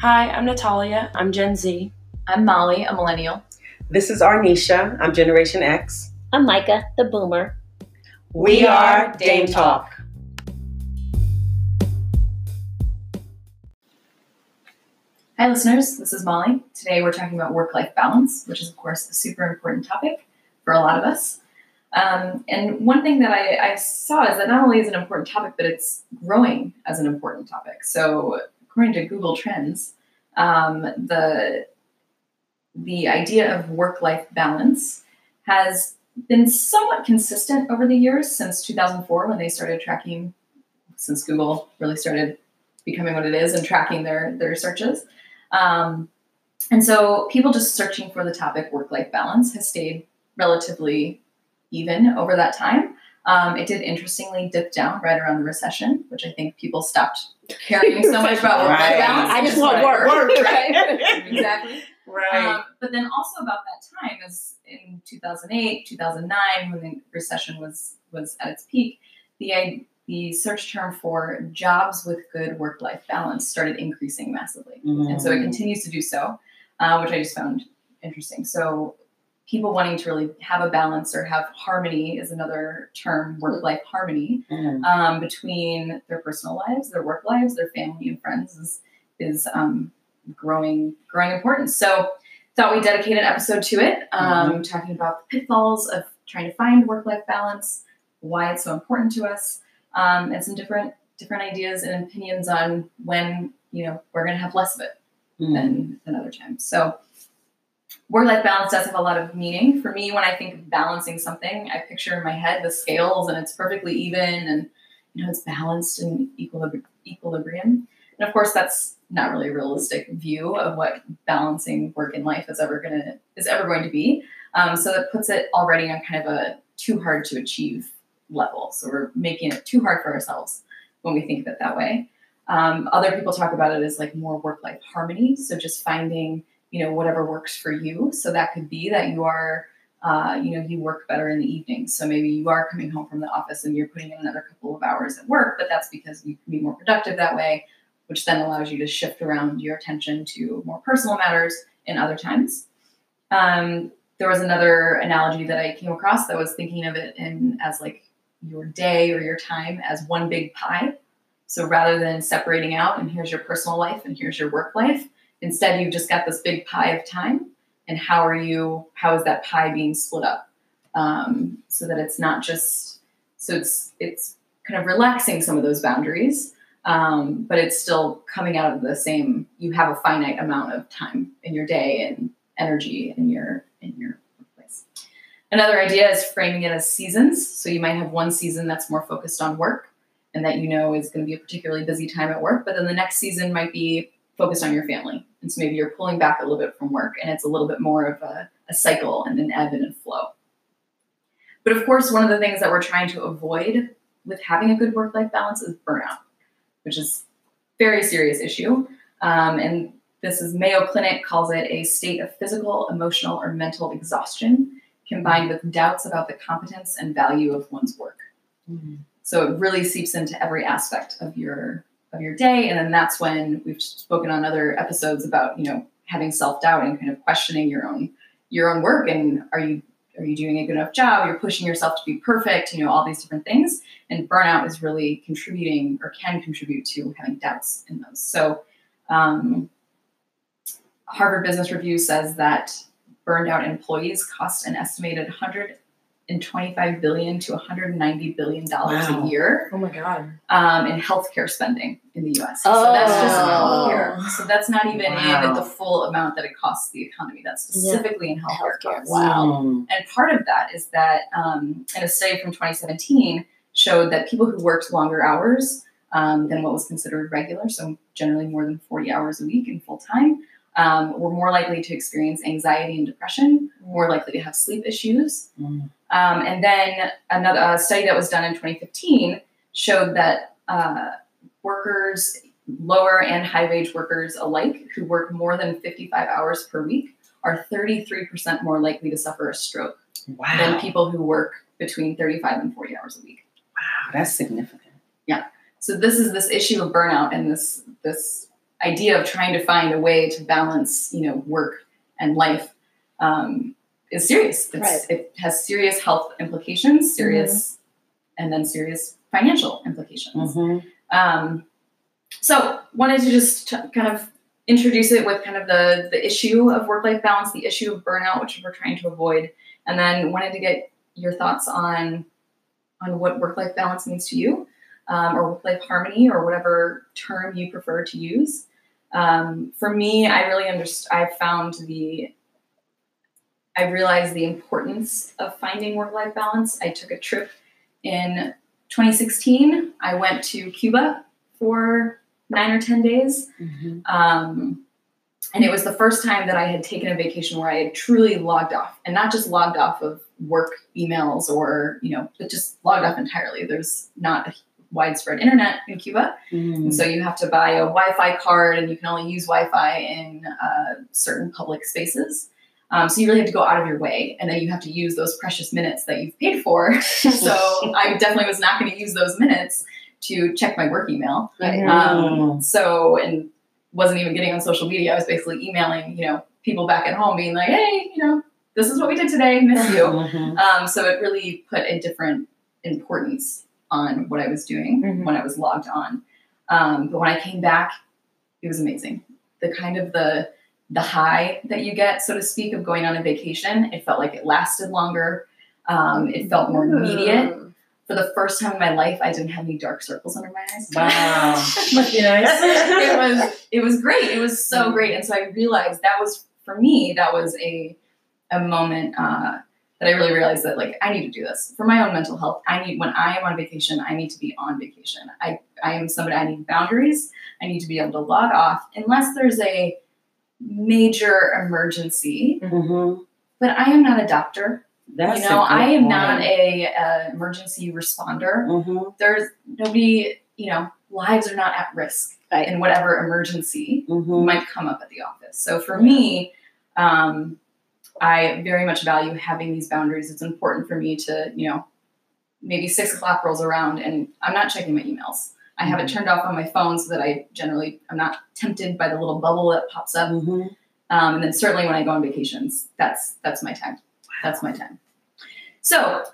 Hi, I'm Natalia. I'm Gen Z. I'm Molly, a millennial. This is Arnisha. I'm Generation X. I'm Micah, the boomer. We are Dame Talk. Hi, listeners. This is Molly. Today we're talking about work life balance, which is, of course, a super important topic for a lot of us. Um, and one thing that I, I saw is that not only is it an important topic, but it's growing as an important topic. So, according to Google Trends, um, the the idea of work life balance has been somewhat consistent over the years since 2004 when they started tracking, since Google really started becoming what it is and tracking their their searches. Um, and so people just searching for the topic work life balance has stayed relatively even over that time. Um, it did interestingly dip down right around the recession, which I think people stopped caring so much about work Right. balance. I just It's want work. Work, right? exactly. Right. Um, but then also about that time is in 2008, 2009, when the recession was was at its peak, the the search term for jobs with good work life balance started increasing massively, and so it continues to do so, uh, which I just found interesting. So people wanting to really have a balance or have harmony is another term, work life harmony Mhm. um, between their personal lives, their work lives, their family and friends is is um, growing growing importance. So thought we dedicate an episode to it, um, talking about the pitfalls of trying to find work life balance, why it's so important to us, um, and some different different ideas and opinions on when you know we're going to have less of it Mhm. than, than other times. So work life balance does have a lot of meaning. For me, when I think of balancing something, I picture in my head the scales and it's perfectly even and you know it's balanced and equilib- equilibrium. And of course that's not really a realistic view of what balancing work and life is ever gonna is ever going to be. Um, so that puts it already on kind of a too hard to achieve level. So we're making it too hard for ourselves when we think of it that way. Um, other people talk about it as like more work life harmony. So just finding, you know, whatever works for you. So that could be that you are, uh, you know, you work better in the evening. So maybe you are coming home from the office and you're putting in another couple of hours at work, but that's because you can be more productive that way, which then allows you to shift around your attention to more personal matters in other times. Um, there was another analogy that I came across that was thinking of it in as like your day or your time as one big pie. So rather than separating out and here's your personal life and here's your work life, instead you've just got this big pie of time. And how are you? How is that pie being split up um, so that it's not just so it's it's kind of relaxing some of those boundaries, um, but it's still coming out of the same. You have a finite amount of time in your day and energy in your in your workplace. Another idea is framing it as seasons. So you might have one season that's more focused on work and that you know is going to be a particularly busy time at work, but then the next season might be focused on your family. And so maybe you're pulling back a little bit from work and it's a little bit more of a, a cycle and an ebb and a flow. But of course, one of the things that we're trying to avoid with having a good work life balance is burnout, which is a very serious issue. Um, and this is Mayo Clinic calls it a state of physical, emotional, or mental exhaustion combined with doubts about the competence and value of one's work. Mhm. So it really seeps into every aspect of your of your day, and then that's when we've spoken on other episodes about you know having self doubt and kind of questioning your own your own work and are you are you doing a good enough job? You're pushing yourself to be perfect, you know all these different things, and burnout is really contributing or can contribute to having doubts in those. So. Um, Harvard Business Review says that burned out employees cost an estimated 125 billion to 190 billion dollars Wow. a year Oh my god. um, in healthcare spending in the U.S. So that's just Oh. healthcare. So that's not even in Wow. the full amount that it costs the economy. That's specifically in healthcare. Healthcare, wow. Mhm. And part of that is that um, in a study from 2017 showed that people who worked longer hours um, than what was considered regular, so generally more than 40 hours a week in full time, um, were more likely to experience anxiety and depression, more likely to have sleep issues. Mhm. Um, and then another a study that was done in 2015 showed that uh, workers, lower and high wage workers alike, who work more than 55 hours per week, are 33% more likely to suffer a stroke Wow. than people who work between 35 and 40 hours a week. wow, that's significant. Yeah. So this is this issue of burnout and this this idea of trying to find a way to balance, you know, work and life um, is serious. It's, Right. It has serious health implications, serious, and then serious financial implications. Mhm. Um, so wanted to just t- kind of introduce it with kind of the the issue of work life balance, the issue of burnout, which we're trying to avoid, and then wanted to get your thoughts on on what work life balance means to you, um, or work life harmony, or whatever term you prefer to use. Um, for me, I really understand. I found the I realized the importance of finding work life balance. I took a trip in 2016. I went to Cuba for nine or 10 days. Mhm. Um, and it was the first time that I had taken a vacation where I had truly logged off and not just logged off of work emails or, you know, but just logged off entirely. There's not a widespread internet in Cuba. And so you have to buy a Wi Fi card and you can only use Wi Fi in uh, certain public spaces. Um, so you really have to go out of your way and then you have to use those precious minutes that you've paid for. so I definitely was not going to use those minutes to check my work email. Right. Um, so, and wasn't even getting on social media. I was basically emailing, you know, people back at home being like, hey, you know, this is what we did today, miss you. Mhm. Um, so it really put a different importance on what I was doing Mhm. when I was logged on. Um, but when I came back, it was amazing. The kind of the the high that you get, so to speak, of going on a vacation, it felt like it lasted longer. Um, it felt more immediate. For the first time in my life, I didn't have any dark circles under my eyes. Wow. Must be nice. it was it was great. It was so great, and so I realized that was for me. That was a a moment uh, that I really realized that like I need to do this for my own mental health. I need when I am on vacation, I need to be on vacation. I I am somebody. I need boundaries. I need to be able to log off unless there's a major emergency. Mhm. But I am not a doctor. That's you know, I am point. not a, uh emergency responder Mhm. there's nobody, you know, lives are not at risk Right. in whatever emergency Mhm. might come up at the office. So for me, um, I very much value having these boundaries. It's important for me to, you know, maybe six o'clock rolls around and I'm not checking my emails. I have it turned off on my phone so that I generally I'm not tempted by the little bubble that pops up. Mhm. Um, and then certainly when I go on vacations, that's that's my time. That's my time. So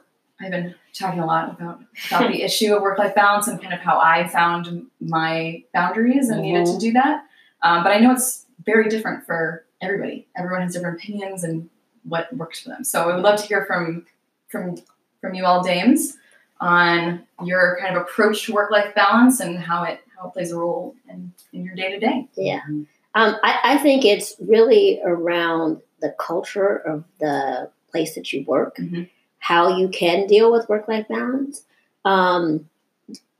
I've been talking a lot about about the issue of work life balance and kind of how I found my boundaries and needed to do that. Um, but I know it's very different for everybody. Everyone has different opinions and what works for them. So I would love to hear from from from you all, dames, on your kind of approach to work life balance and how it how it plays a role in, in your day to day. Yeah. Um, I, I think it's really around the culture of the place that you work, Mhm. how you can deal with work life balance. Um,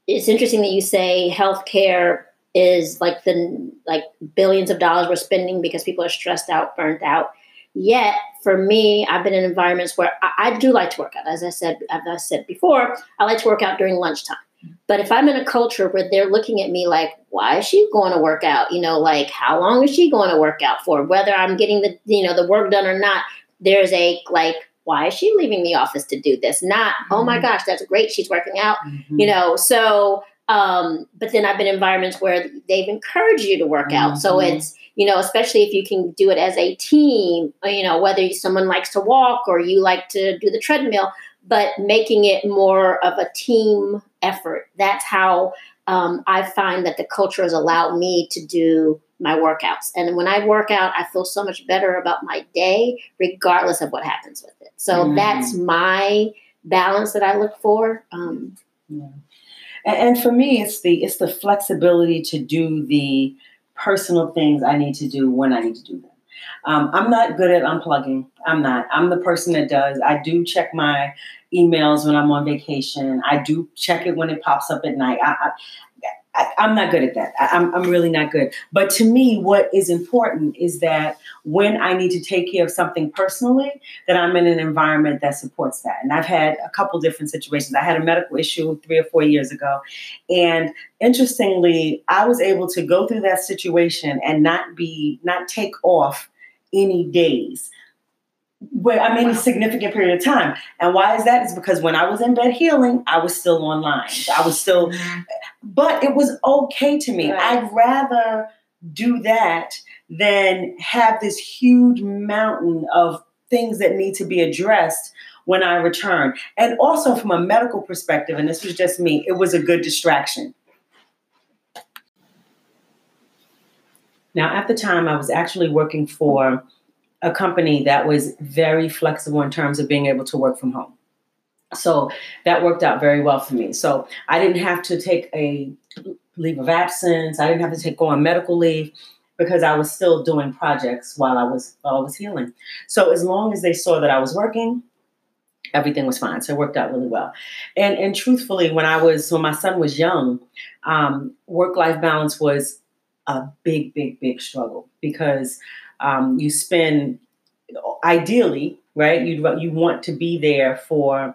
it's interesting that you say healthcare is like the like billions of dollars we're spending because people are stressed out, burnt out. Yet, for me, I've been in environments where I, I do like to work out. As I said, as I said before, I like to work out during lunchtime. But if I'm in a culture where they're looking at me like, why is she going to work out? You know, like how long is she going to work out for? Whether I'm getting the you know the work done or not, there's a like, why is she leaving the office to do this? Not, oh my gosh, that's great, she's working out. Mhm. You know, so um, but then I've been in environments where they've encouraged you to work out. So it's you know, especially if you can do it as a team, you know, whether someone likes to walk or you like to do the treadmill, but making it more of a team effort. That's how um, I find that the culture has allowed me to do my workouts. And when I work out, I feel so much better about my day, regardless of what happens with it. So Mhm. that's my balance that I look for. Um, Yeah. And, and for me, it's the it's the flexibility to do the personal things I need to do when I need to do them. Um, I'm not good at unplugging. I'm not. I'm the person that does. I do check my emails when I'm on vacation. I do check it when it pops up at night. I, I, I'm not good at that. I, I'm, I'm really not good. But to me, what is important is that when I need to take care of something personally, that I'm in an environment that supports that. And I've had a couple different situations. I had a medical issue three or four years ago. And interestingly, I was able to go through that situation and not be, not take off any days. Where I mean in a significant period of time. And why is that? Is because when I was in bed healing, I was still online. I was still, mm-hmm. but it was okay to me. Right. I'd rather do that than have this huge mountain of things that need to be addressed when I return. And also from a medical perspective, and this was just me, it was a good distraction. Now, at the time, I was actually working for a company that was very flexible in terms of being able to work from home. So that worked out very well for me. So I didn't have to take a leave of absence. I didn't have to take go on medical leave because I was still doing projects while I was while I was healing. So as long as they saw that I was working, everything was fine. So it worked out really well. And and truthfully, when I was when my son was young, um, work life balance was a big, big, big struggle because um, you spend ideally right you you want to be there for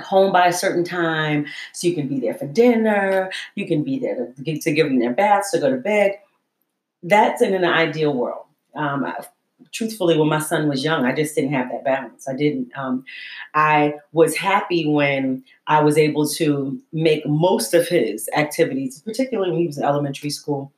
home by a certain time so you can be there for dinner you can be there to, to give them their baths to go to bed. That's in an ideal world. Um, I, truthfully when my son was young i just didn't have that balance. I didn't um, i was happy when i was able to make most of his activities particularly when he was in elementary school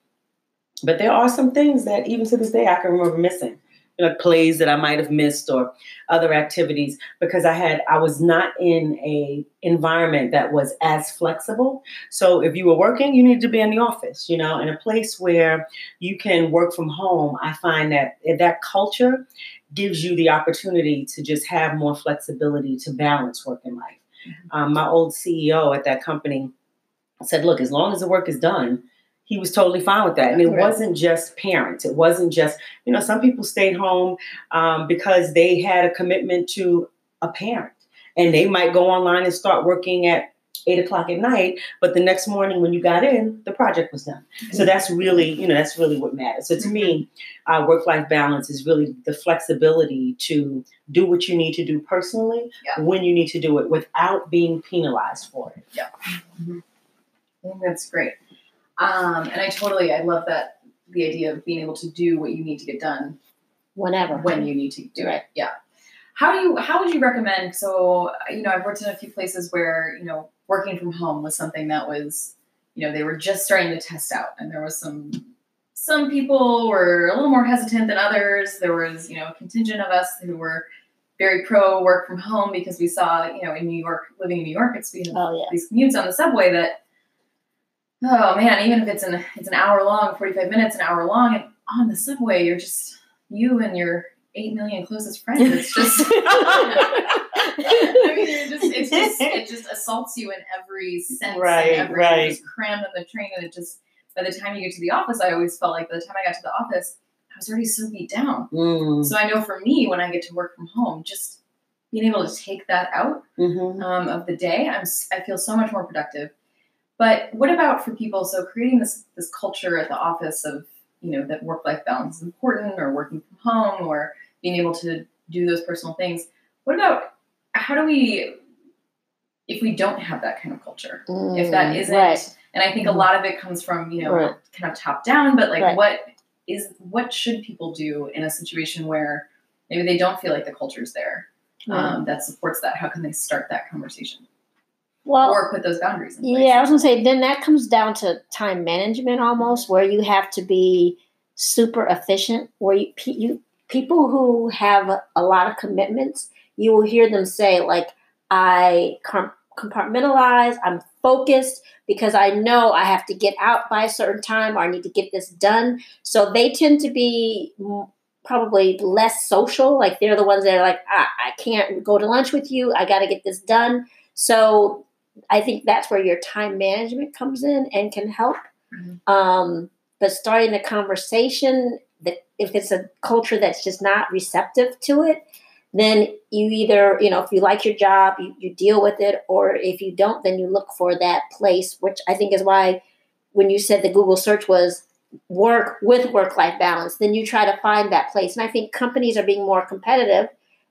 but there are some things that even to this day I can remember missing. You know, plays that I might have missed or other activities because I had I was not in a environment that was as flexible. So if you were working, you needed to be in the office, you know, in a place where you can work from home. I find that that culture gives you the opportunity to just have more flexibility to balance work and life. Mm-hmm. Um, my old CEO at that company said, "Look, as long as the work is done." He was totally fine with that. And it wasn't just parents. It wasn't just, you know, some people stayed home um, because they had a commitment to a parent. And they might go online and start working at eight o'clock at night, but the next morning when you got in, the project was done. Mm-hmm. So that's really, you know, that's really what matters. So to me, uh, work life balance is really the flexibility to do what you need to do personally yeah. when you need to do it without being penalized for it. Yeah. Mm-hmm. I think that's great. Um, and I totally, I love that the idea of being able to do what you need to get done whenever when you need to do it. Yeah. How do you? How would you recommend? So you know, I've worked in a few places where you know working from home was something that was you know they were just starting to test out, and there was some some people were a little more hesitant than others. There was you know a contingent of us who were very pro work from home because we saw you know in New York, living in New York, it's been oh, yeah. these commutes on the subway that oh man, even if it's an it's an hour long, 45 minutes, an hour long, and on the subway, you're just you and your eight million closest friends. It's just I mean, you're just it's just it just assaults you in every sense. Right, and every, right. You're just crammed on the train and it just by the time you get to the office, I always felt like by the time I got to the office, I was already so beat down. Mm. So I know for me, when I get to work from home, just being able to take that out mm-hmm. um, of the day, I'm I feel so much more productive. But what about for people? So creating this this culture at the office of you know that work life balance is important, or working from home, or being able to do those personal things. What about how do we if we don't have that kind of culture? Mm, if that mm, isn't, right. and I think a mm-hmm. lot of it comes from you know right. kind of top down, but like right. what is what should people do in a situation where maybe they don't feel like the culture's there um, that supports that? How can they start that conversation? Well, or put those boundaries in place. Yeah, I was gonna say then that comes down to time management almost, where you have to be super efficient. Where you, you people who have a lot of commitments, you will hear them say like, "I compartmentalize. I'm focused because I know I have to get out by a certain time or I need to get this done." So they tend to be probably less social. Like they're the ones that are like, ah, "I can't go to lunch with you. I got to get this done." So I think that's where your time management comes in and can help. Mm-hmm. Um, but starting the conversation, that if it's a culture that's just not receptive to it, then you either, you know, if you like your job, you, you deal with it, or if you don't, then you look for that place, which I think is why when you said the Google search was work with work life balance, then you try to find that place. And I think companies are being more competitive,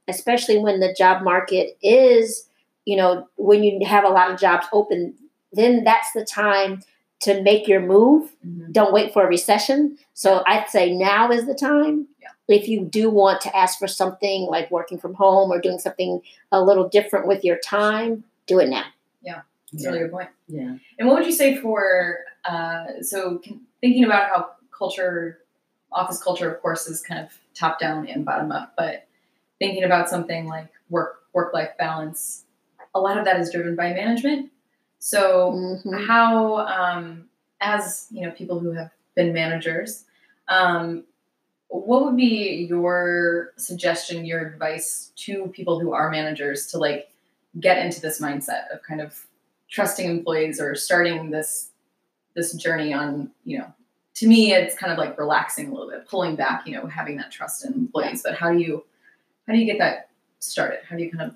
especially when the job market is you know, when you have a lot of jobs open, then that's the time to make your move. Mm-hmm. Don't wait for a recession. So I'd say now is the time. Yeah. If you do want to ask for something like working from home or doing something a little different with your time, do it now. Yeah, that's yeah. a really good point. Yeah. And what would you say for uh, so thinking about how culture, office culture, of course, is kind of top down and bottom up. But thinking about something like work work life balance, a lot of that is driven by management. So Mhm. how um, as you know people who have been managers um, what would be your suggestion your advice to people who are managers to like get into this mindset of kind of trusting employees or starting this this journey on you know to me it's kind of like relaxing a little bit pulling back you know having that trust in employees but how do you how do you get that started how do you kind of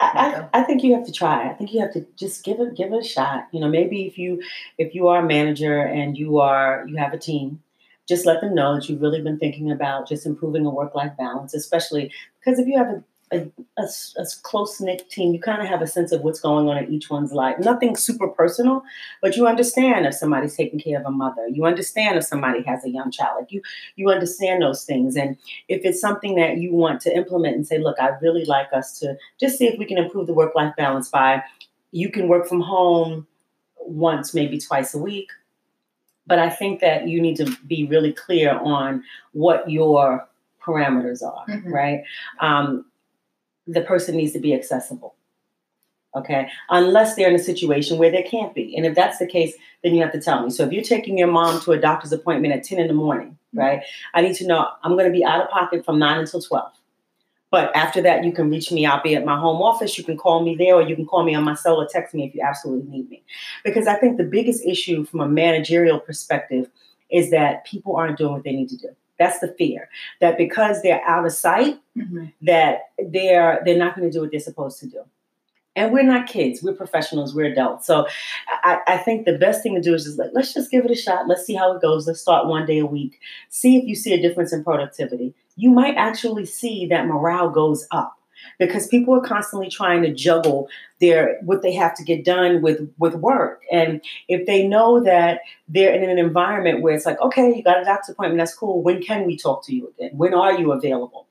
I, I, I think you have to try. I think you have to just give it give it a shot. You know, maybe if you if you are a manager and you are you have a team, just let them know that you've really been thinking about just improving a work life balance, especially because if you have a a, a, close knit team, you kind of have a sense of what's going on in each one's life. Nothing super personal, but you understand if somebody's taking care of a mother. You understand if somebody has a young child. Like you, you understand those things. And if it's something that you want to implement and say, look, I'd really like us to just see if we can improve the work life balance by you can work from home once, maybe twice a week. But I think that you need to be really clear on what your parameters are, Mhm. right? Um, the person needs to be accessible. Okay, unless they're in a situation where they can't be. And if that's the case, then you have to tell me. So if you're taking your mom to a doctor's appointment at 10 in the morning, mm-hmm. right? I need to know I'm going to be out of pocket from 9 until 12. But after that, you can reach me. I'll be at my home office. You can call me there, or you can call me on my cell or text me if you absolutely need me. Because I think the biggest issue from a managerial perspective is that people aren't doing what they need to do. That's the fear that because they're out of sight, mm-hmm. that they're they're not going to do what they're supposed to do. And we're not kids; we're professionals, we're adults. So I, I think the best thing to do is just like let's just give it a shot. Let's see how it goes. Let's start one day a week. See if you see a difference in productivity. You might actually see that morale goes up because people are constantly trying to juggle their what they have to get done with with work. And if they know that they're in an environment where it's like, okay, you got a doctor's appointment, that's cool. When can we talk to you again? When are you available?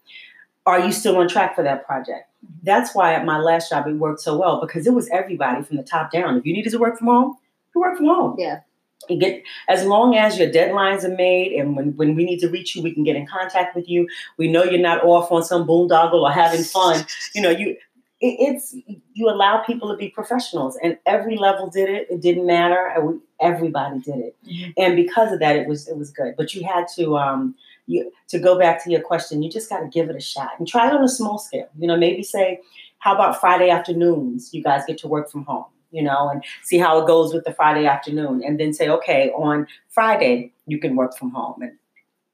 Are you still on track for that project? That's why at my last job it worked so well because it was everybody from the top down. If you needed to work from home, you work from home. Yeah. You get as long as your deadlines are made and when, when we need to reach you, we can get in contact with you. We know you're not off on some boondoggle or having fun. You know, you it, it's you allow people to be professionals and every level did it. It didn't matter. Everybody did it. Mhm. And because of that, it was it was good. But you had to um you to go back to your question, you just got to give it a shot and try it on a small scale. You know, maybe say, how about Friday afternoons? You guys get to work from home, you know, and see how it goes with the Friday afternoon. And then say, okay, on Friday, you can work from home. And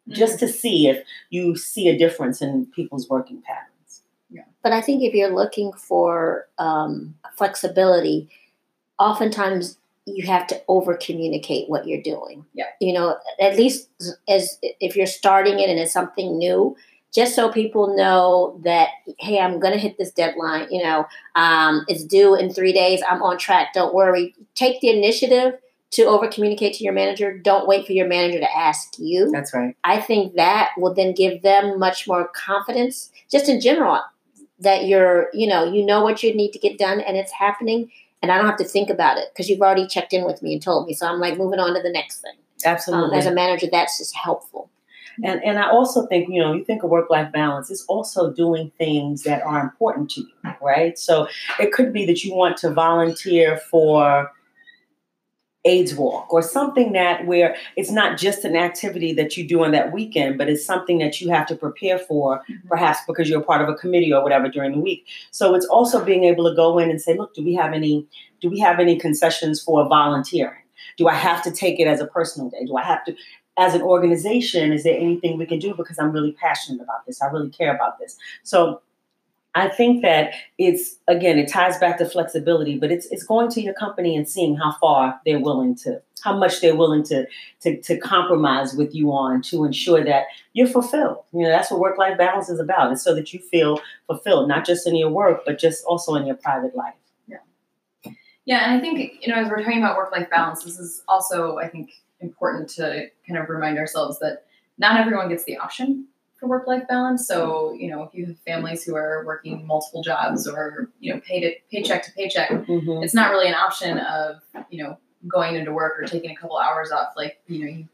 just to see if you see a difference in people's working patterns. Yeah. But I think if you're looking for um, flexibility, oftentimes you have to over communicate what you're doing. Yeah. You know, at least as if you're starting it and it's something new, just so people know that hey, I'm going to hit this deadline. You know, um, it's due in three days. I'm on track. Don't worry. Take the initiative to over communicate to your manager. Don't wait for your manager to ask you. That's right. I think that will then give them much more confidence, just in general, that you're, you know, you know what you need to get done and it's happening. And I don't have to think about it because you've already checked in with me and told me. So I'm like moving on to the next thing. Um, Absolutely. as a manager, that's just helpful. And and I also think, you know, you think of work life balance, it's also doing things that are important to you, right? So it could be that you want to volunteer for AIDS walk or something that where it's not just an activity that you do on that weekend, but it's something that you have to prepare for, Mhm. perhaps because you're part of a committee or whatever during the week. So it's also being able to go in and say, look, do we have any do we have any concessions for volunteering? Do I have to take it as a personal day? Do I have to as an organization, is there anything we can do? Because I'm really passionate about this. I really care about this. So I think that it's again, it ties back to flexibility, but it's it's going to your company and seeing how far they're willing to, how much they're willing to to, to compromise with you on to ensure that you're fulfilled. You know, that's what work life balance is about. It's so that you feel fulfilled, not just in your work, but just also in your private life. Yeah, yeah, and I think you know, as we're talking about work-life balance, this is also, I think, important to kind of remind ourselves that not everyone gets the option for work-life balance. So, you know, if you have families who are working multiple jobs or you know, pay to paycheck to paycheck, Mhm. it's not really an option of you know going into work or taking a couple hours off. Like you know, you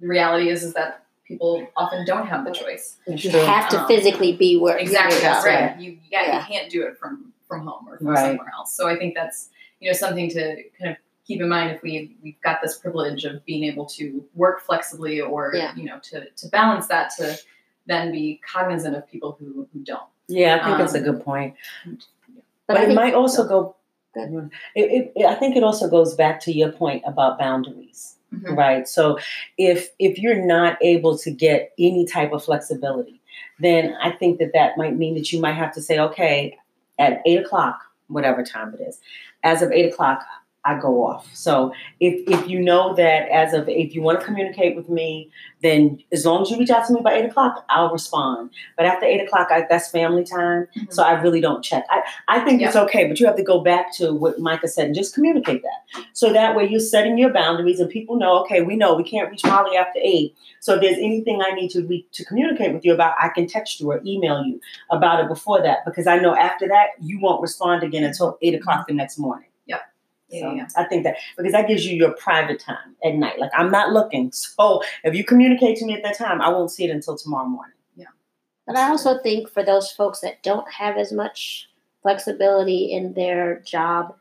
the reality is is that people often don't have the choice. You true. have to Um, physically be where Exactly, you're that's at. right. You yeah, Yeah. you can't do it from from home or from Right. somewhere else. So I think that's you know something to kind of keep in mind if we we've got this privilege of being able to work flexibly or Yeah. you know to to balance that to then be cognizant of people who who don't. Yeah, I think that's a Um, good point. But, But, it might also go. It, it, it- I think it also goes back to your point about boundaries, Mhm. right? So if if you're not able to get any type of flexibility, then I think that that might mean that you might have to say, okay, at eight o'clock, whatever time it is, as of eight o'clock, I go off. So if if you know that as of if you want to communicate with me, then as long as you reach out to me by eight o'clock, I'll respond. But after eight o'clock, I, that's family time. Mm-hmm. So I really don't check. I, I think it's okay, but you have to go back to what Micah said and just communicate that. So that way you're setting your boundaries and people know, okay, we know we can't reach Molly after eight. So if there's anything I need to re- to communicate with you about, I can text you or email you about it before that because I know after that you won't respond again until eight o'clock the next morning. Yeah, So yeah. I think that because that gives you your private time at night. Like I'm not looking. So if you communicate to me at that time, I won't see it until tomorrow morning. Yeah. But I also think for those folks that don't have as much flexibility in their job,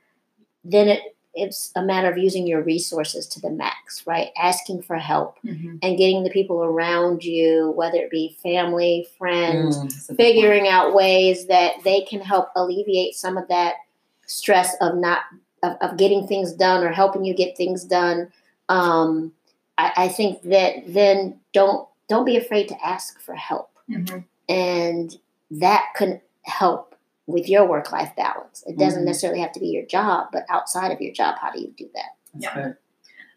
then it it's a matter of using your resources to the max, right? Asking for help Mhm. and getting the people around you, whether it be family, friends, Mm, that's a good point. figuring out ways that they can help alleviate some of that stress of not of, of getting things done or helping you get things done um, I, I think that then don't don't be afraid to ask for help Mhm. and that can help with your work life balance it doesn't Mhm. necessarily have to be your job but outside of your job how do you do that That's Yeah.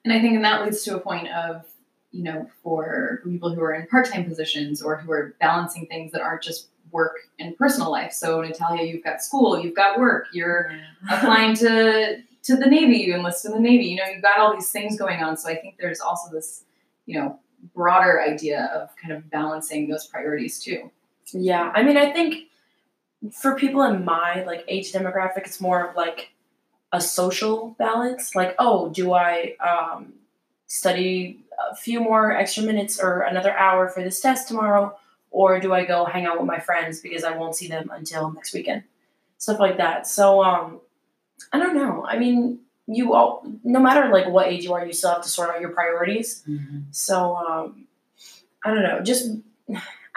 And I think and that leads to a point of, you know, for people who are in part-time positions or who are balancing things that aren't just work and personal life. So Natalia, you've got school, you've got work, you're applying to to the Navy, you enlist in the Navy. You know, you've got all these things going on. So I think there's also this, you know, broader idea of kind of balancing those priorities too. Yeah, I mean, I think for people in my like age demographic, it's more of like a social balance. Like, oh, do I um, study a few more extra minutes or another hour for this test tomorrow, or do I go hang out with my friends because I won't see them until next weekend? Stuff like that. So, um, I don't know. I mean, you all, no matter like what age you are, you still have to sort out your priorities. Mhm. So um, I don't know. Just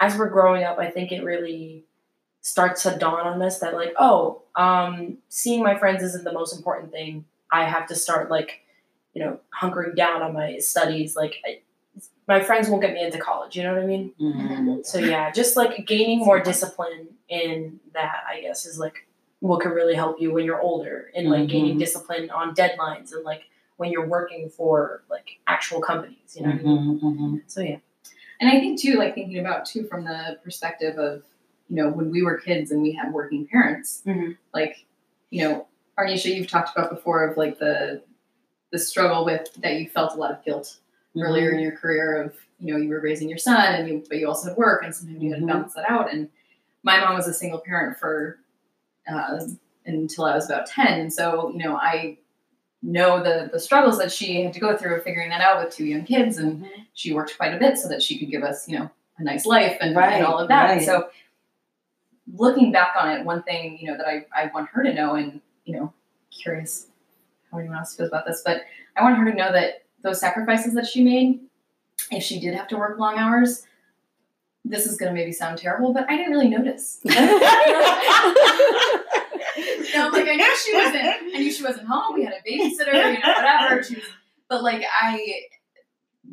as we're growing up, I think it really starts to dawn on us that like, oh, um, seeing my friends isn't the most important thing. I have to start like, you know, hunkering down on my studies. Like, I, my friends won't get me into college. You know what I mean? Mhm. So yeah, just like gaining more discipline in that, I guess, is like what could really help you when you're older and like gaining Mhm. discipline on deadlines and like when you're working for like actual companies. You know what I mean? Mhm, mhm. So yeah. And I think too, like thinking about too from the perspective of, you know, when we were kids and we had working parents, Mhm. like, you know, Arnisha, you've talked about before of like the the struggle with that you felt a lot of guilt earlier in your career of, you know, you were raising your son and you but you also had work and sometimes you had to Mhm. balance that out. And my mom was a single parent for uh, until I was about ten. And so, you know, I know the the struggles that she had to go through of figuring that out with two young kids and Mhm. she worked quite a bit so that she could give us, you know, a nice life and, Right, and all of that. Right. so looking back on it, one thing, you know, that I, I want her to know and, you know, curious how anyone else feels about this, but I want her to know that those sacrifices that she made, if she did have to work long hours, this is gonna maybe sound terrible, but I didn't really notice. like I knew she wasn't I knew she wasn't home, we had a babysitter, you know, whatever. She was, but like I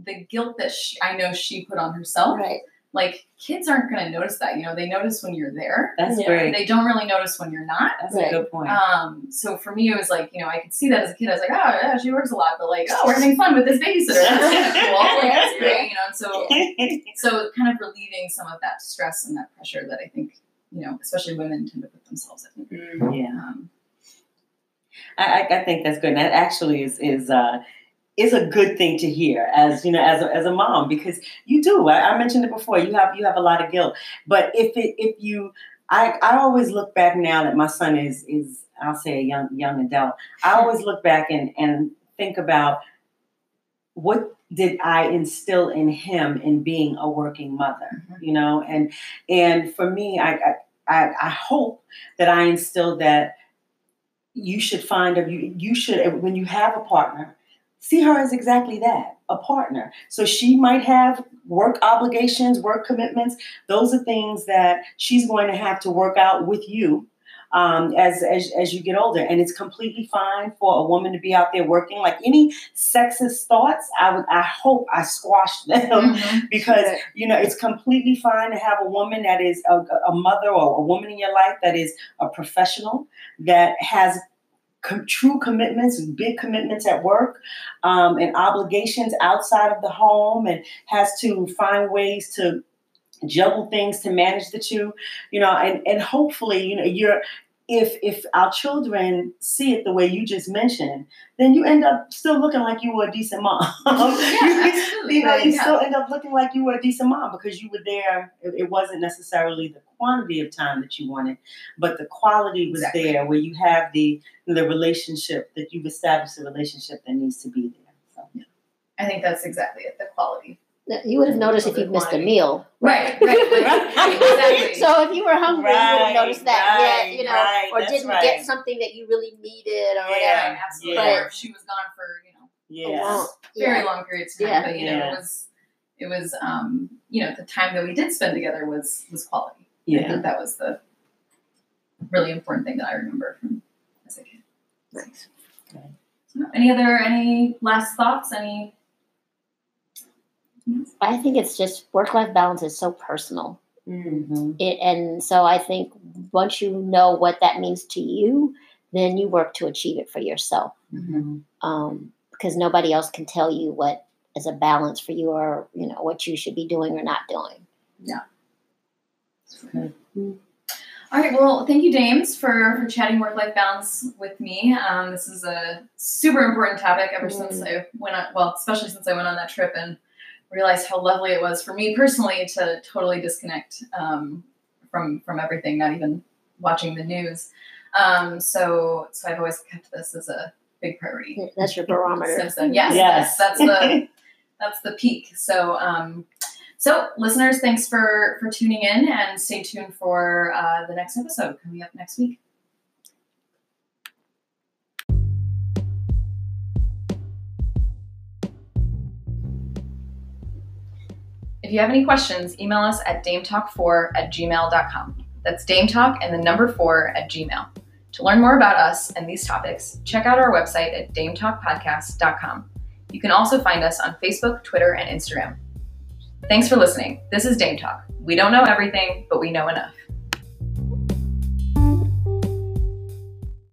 the guilt that she, I know she put on herself, right like kids aren't going to notice that. You know, they notice when you're there. That's Yeah. great. They don't really notice when you're not. That's Right. a good point. Um, so for me, it was like, you know, I could see that as a kid. I was like, oh, yeah, she works a lot, but like, oh, we're having fun with this babysitter. That's kind of cool. Like, that's great, you know. And so, so kind of relieving some of that stress and that pressure that I think, you know, especially women tend to put themselves in. yeah. Um, I, I, I think that's good. And that actually is is uh, is a good thing to hear as you know as a, as a mom because you do. I, I mentioned it before. You have you have a lot of guilt, but if it if you I, I always look back now that my son is is I'll say a young young adult. I always look back and and think about what did I instill in him in being a working mother? Mhm. You know, and and for me, I I, I, I hope that I instilled that you should find a you you should when you have a partner, see her as exactly that, a partner. So she might have work obligations, work commitments. Those are things that she's going to have to work out with you um, as, as as you get older. And it's completely fine for a woman to be out there working. Like any sexist thoughts, I would I hope I squash them Mhm. because you know it's completely fine to have a woman that is a, a mother or a woman in your life that is a professional that has com- true commitments and big commitments at work um, and obligations outside of the home and has to find ways to juggle things to manage the two you know and and hopefully you know you're if if our children see it the way you just mentioned then you end up still looking like you were a decent mom yeah, absolutely. you know, you Yeah. still end up looking like you were a decent mom because you were there. It, wasn't necessarily the quantity of time that you wanted, but the quality was Exactly. there, where you have the the relationship that you've established a relationship that needs to be there. So. I think that's exactly it. The quality. You would have noticed if you missed a meal. Right. Right. right. exactly. So if you were hungry, you would have noticed that. right, yeah, you know, right, or didn't right. get something that you really needed or whatever. Absolutely. Yeah. Or if she was gone for you know Yeah. Well, very yeah. long periods of time, Yeah. but you know Yeah. it was it was um you know the time that we did spend together was was quality. Yeah, I Yeah. think that was the really important thing that I remember from as a kid. Nice. So, any other any last thoughts? Any I think it's just work life balance is so personal. Mm-hmm. It, and so I think once you know what that means to you, then you work to achieve it for yourself. Mm-hmm. Um, because nobody else can tell you what is a balance for you or you know what you should be doing or not doing. Yeah. All right. Well, thank you, dames, for, for chatting work life balance with me. Um, this is a super important topic ever since I went on, well, especially since I went on that trip and realized how lovely it was for me personally to totally disconnect um, from from everything, not even watching the news. Um, so, so I've always kept this as a big priority That's your barometer. since then. Yes, Yes. that's, that's the that's the peak. So, um, so listeners, thanks for for tuning in, and stay tuned for uh, the next episode coming up next week. If you have any questions, email us at dametalk4 at gmail.com. That's dametalk and the number 4 at gmail. To learn more about us and these topics, check out our website at dametalkpodcast.com. You can also find us on Facebook, Twitter, and Instagram. Thanks for listening. This is Dame Talk. We don't know everything, but we know enough.